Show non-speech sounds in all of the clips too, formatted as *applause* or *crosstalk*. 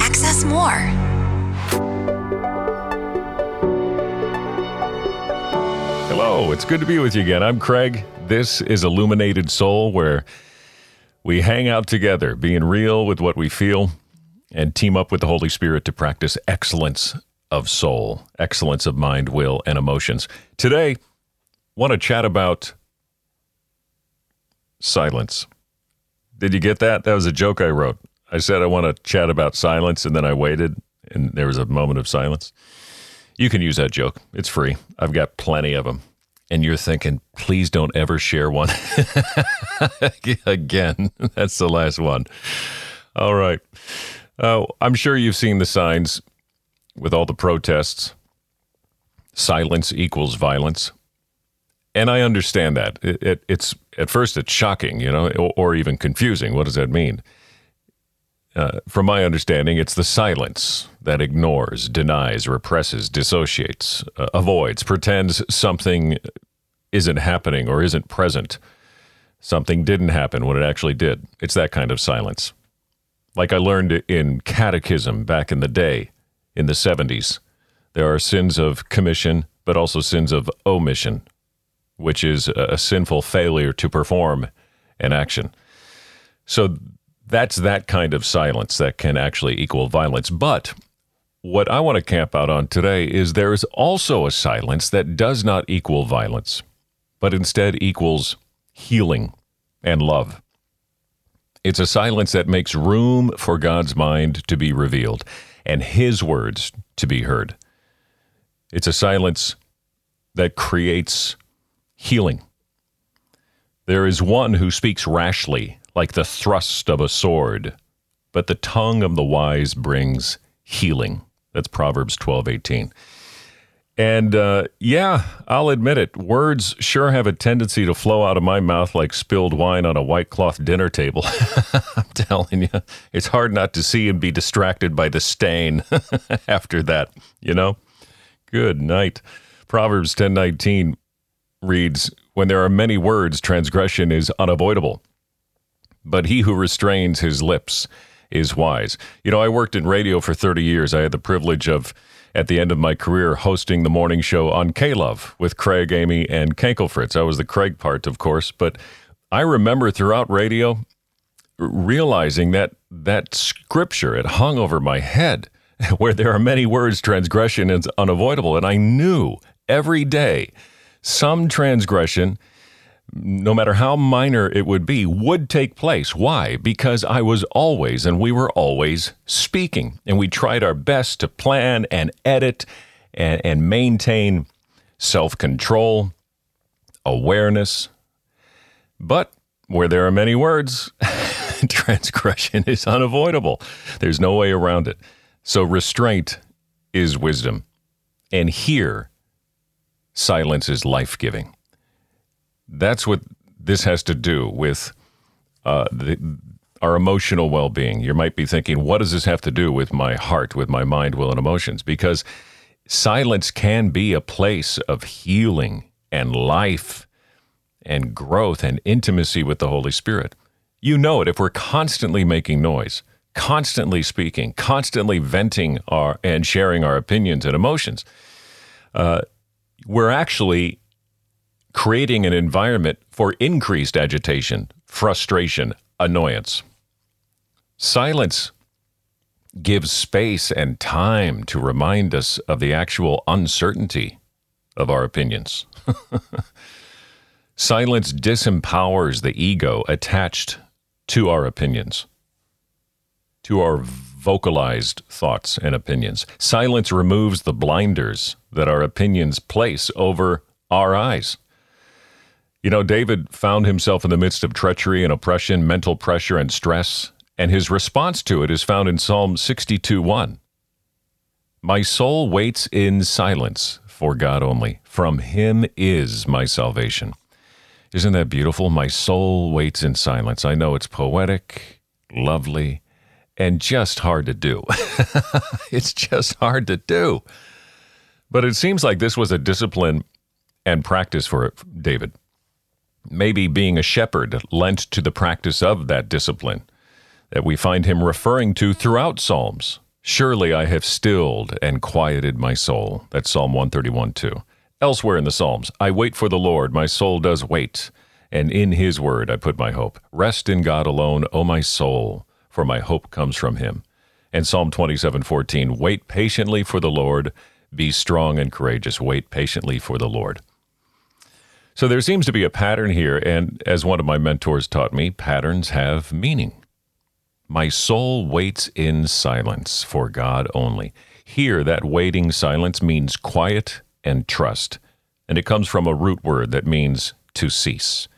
Access more. Hello, it's good to be with you again. I'm Craig. This is Illuminated Soul, where we hang out together, being real with what we feel, and team up with the Holy Spirit to practice excellence of soul, excellence of mind, will, and emotions. Today, want to chat about silence. Did you get that? That was a joke I wrote. I said I want to chat about silence, and then I waited, and there was a moment of silence. You can use that joke. It's free. I've got plenty of them. And you're thinking, please don't ever share one *laughs* again. *laughs* That's the last one. All right. Uh, I'm sure you've seen the signs with all the protests. Silence equals violence. And I understand that. It, it, it's at first it's shocking, you know, or, or even confusing. What does that mean? Uh, from my understanding, it's the silence that ignores, denies, represses, dissociates, uh, avoids, pretends something isn't happening or isn't present. Something didn't happen when it actually did. It's that kind of silence. Like I learned in catechism back in the day, in the 70s, there are sins of commission, but also sins of omission, which is a sinful failure to perform an action. So that's that kind of silence that can actually equal violence. But what I want to camp out on today is there is also a silence that does not equal violence, but instead equals healing and love. It's a silence that makes room for God's mind to be revealed and His words to be heard. It's a silence that creates healing. There is one who speaks rashly like the thrust of a sword, but the tongue of the wise brings healing. That's Proverbs 12:18. And uh, yeah, I'll admit it. Words sure have a tendency to flow out of my mouth like spilled wine on a white cloth dinner table. *laughs* I'm telling you, it's hard not to see and be distracted by the stain *laughs* after that. You know. Good night. Proverbs 10:19 reads, "When there are many words, transgression is unavoidable." But he who restrains his lips is wise. You know, I worked in radio for 30 years. I had the privilege of, at the end of my career, hosting the morning show on K Love with Craig, Amy, and Kankel Fritz. I was the Craig part, of course, but I remember throughout radio realizing that that scripture it hung over my head *laughs* where there are many words transgression is unavoidable and i knew every day some transgression no matter how minor it would be, would take place. Why? Because I was always, and we were always speaking. And we tried our best to plan and edit and, and maintain self control, awareness. But where there are many words, *laughs* transgression is unavoidable. There's no way around it. So restraint is wisdom. And here, silence is life giving that's what this has to do with uh, the, our emotional well being. You might be thinking, what does this have to do with my heart, with my mind, will, and emotions? Because silence can be a place of healing and life and growth and intimacy with the Holy Spirit. You know it if we're constantly making noise, constantly speaking, constantly venting our and sharing our opinions and emotions. Uh, we're actually creating an environment for increased agitation, frustration, annoyance. Silence gives space and time to remind us of the actual uncertainty of our opinions. *laughs* Silence disempowers the ego attached to our opinions, to our vocalized thoughts and opinions. Silence removes the blinders that our opinions place over our eyes. You know, David found himself in the midst of treachery and oppression, mental pressure and stress, and his response to it is found in Psalm 62 1. My soul waits in silence for God only. From him is my salvation. Isn't that beautiful? My soul waits in silence. I know it's poetic, lovely, and just hard to do. *laughs* it's just hard to do. But it seems like this was a discipline and practice for David. Maybe being a shepherd lent to the practice of that discipline. that we find him referring to throughout Psalms. Surely I have stilled and quieted my soul. That's Psalm 131 2. Elsewhere in the Psalms, I wait for the Lord, my soul does wait, and in his word I put my hope. Rest in God alone, O my soul, for my hope comes from him. And Psalm 27 14, wait patiently for the Lord, be strong and courageous. Wait patiently for the Lord. So there seems to be a pattern here, and as one of my mentors taught me, patterns have meaning. My soul waits in silence for God only. Here, that waiting silence means quiet and trust, and it comes from a root word that means to cease.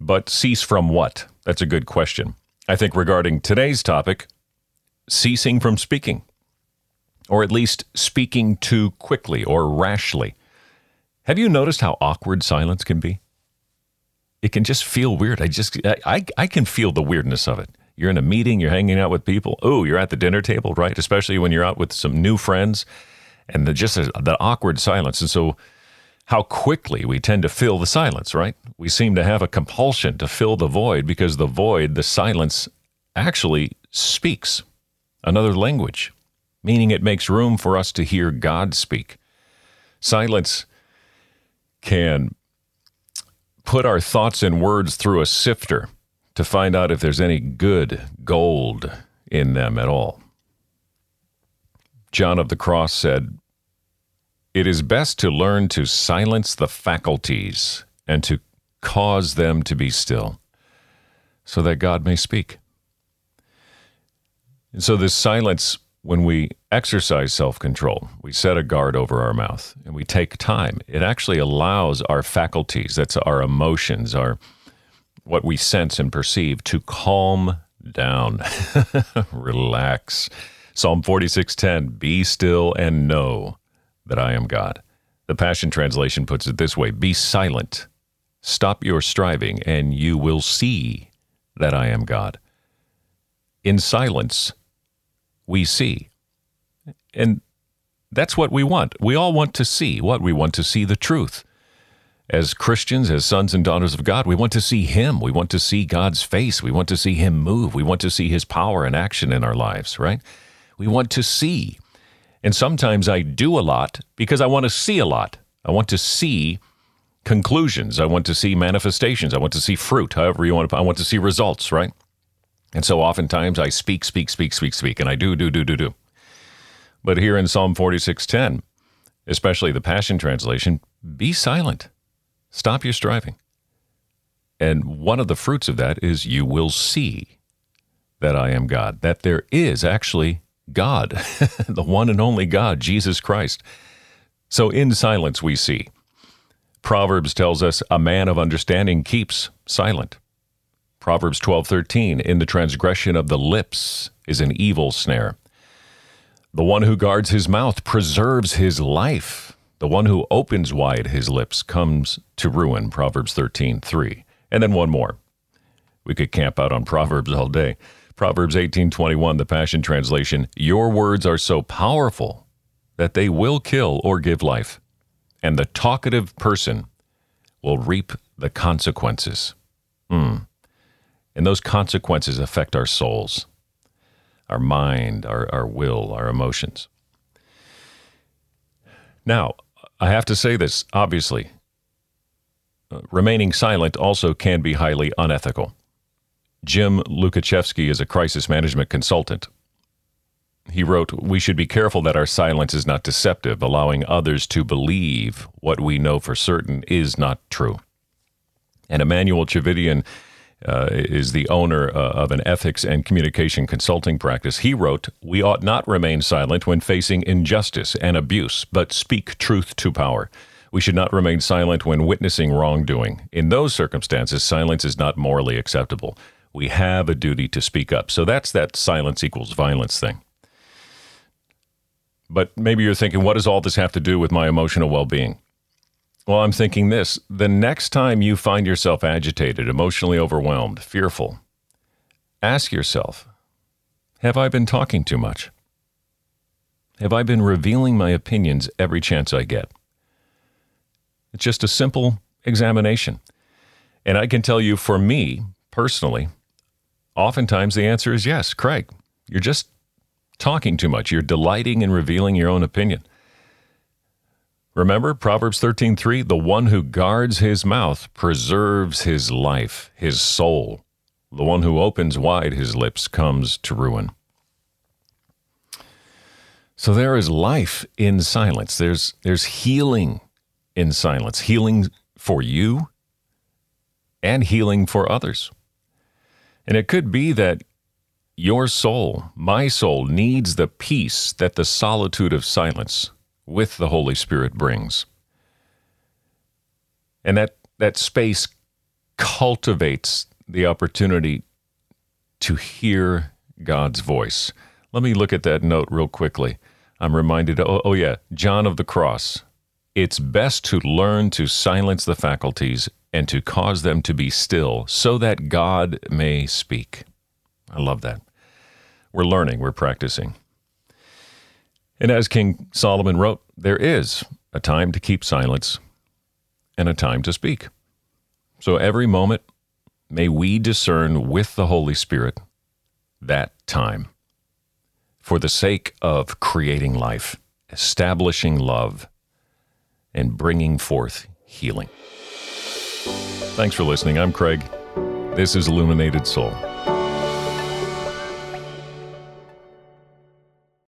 But cease from what? That's a good question. I think regarding today's topic, ceasing from speaking, or at least speaking too quickly or rashly. Have you noticed how awkward silence can be? It can just feel weird. I just, I, I can feel the weirdness of it. You're in a meeting, you're hanging out with people. Oh, you're at the dinner table, right? Especially when you're out with some new friends and the, just the awkward silence. And so, how quickly we tend to fill the silence, right? We seem to have a compulsion to fill the void because the void, the silence, actually speaks another language, meaning it makes room for us to hear God speak. Silence can put our thoughts and words through a sifter to find out if there's any good gold in them at all. John of the Cross said, It is best to learn to silence the faculties and to cause them to be still, so that God may speak. And so, this silence, when we exercise self control, we set a guard over our mouth and we take time, it actually allows our faculties, that's our emotions, our what we sense and perceive to calm down. *laughs* Relax. Psalm 46:10, "Be still and know that I am God." The Passion translation puts it this way, "Be silent. Stop your striving and you will see that I am God." In silence, we see. And that's what we want. We all want to see what we want to see the truth as Christians, as sons and daughters of God, we want to see Him. We want to see God's face. We want to see Him move. We want to see His power and action in our lives, right? We want to see. And sometimes I do a lot because I want to see a lot. I want to see conclusions. I want to see manifestations. I want to see fruit, however you want to, I want to see results, right? And so oftentimes I speak, speak, speak, speak, speak, and I do, do, do, do, do. But here in Psalm 46:10, especially the Passion Translation, be silent Stop your striving. And one of the fruits of that is you will see that I am God, that there is actually God, *laughs* the one and only God, Jesus Christ. So in silence we see. Proverbs tells us a man of understanding keeps silent. Proverbs 12:13 in the transgression of the lips is an evil snare. The one who guards his mouth preserves his life. The one who opens wide his lips comes to ruin, Proverbs 13:3. And then one more. We could camp out on Proverbs all day. Proverbs 18:21, the Passion Translation, "Your words are so powerful that they will kill or give life, and the talkative person will reap the consequences." Hmm. And those consequences affect our souls, our mind, our, our will, our emotions. Now, I have to say this, obviously. Uh, remaining silent also can be highly unethical. Jim Lukaszewski is a crisis management consultant. He wrote, We should be careful that our silence is not deceptive, allowing others to believe what we know for certain is not true. And Emmanuel Tchividjian uh, is the owner uh, of an ethics and communication consulting practice. He wrote, We ought not remain silent when facing injustice and abuse, but speak truth to power. We should not remain silent when witnessing wrongdoing. In those circumstances, silence is not morally acceptable. We have a duty to speak up. So that's that silence equals violence thing. But maybe you're thinking, what does all this have to do with my emotional well being? Well, I'm thinking this the next time you find yourself agitated, emotionally overwhelmed, fearful, ask yourself Have I been talking too much? Have I been revealing my opinions every chance I get? It's just a simple examination. And I can tell you for me personally, oftentimes the answer is yes, Craig. You're just talking too much. You're delighting in revealing your own opinion. Remember Proverbs 13:3, the one who guards his mouth preserves his life, his soul. The one who opens wide his lips comes to ruin. So there is life in silence. There's there's healing in silence. Healing for you and healing for others. And it could be that your soul, my soul, needs the peace that the solitude of silence with the Holy Spirit brings. And that, that space cultivates the opportunity to hear God's voice. Let me look at that note real quickly. I'm reminded, oh, oh, yeah, John of the Cross. It's best to learn to silence the faculties and to cause them to be still so that God may speak. I love that. We're learning, we're practicing. And as King Solomon wrote, there is a time to keep silence and a time to speak. So every moment, may we discern with the Holy Spirit that time for the sake of creating life, establishing love, and bringing forth healing. Thanks for listening. I'm Craig. This is Illuminated Soul.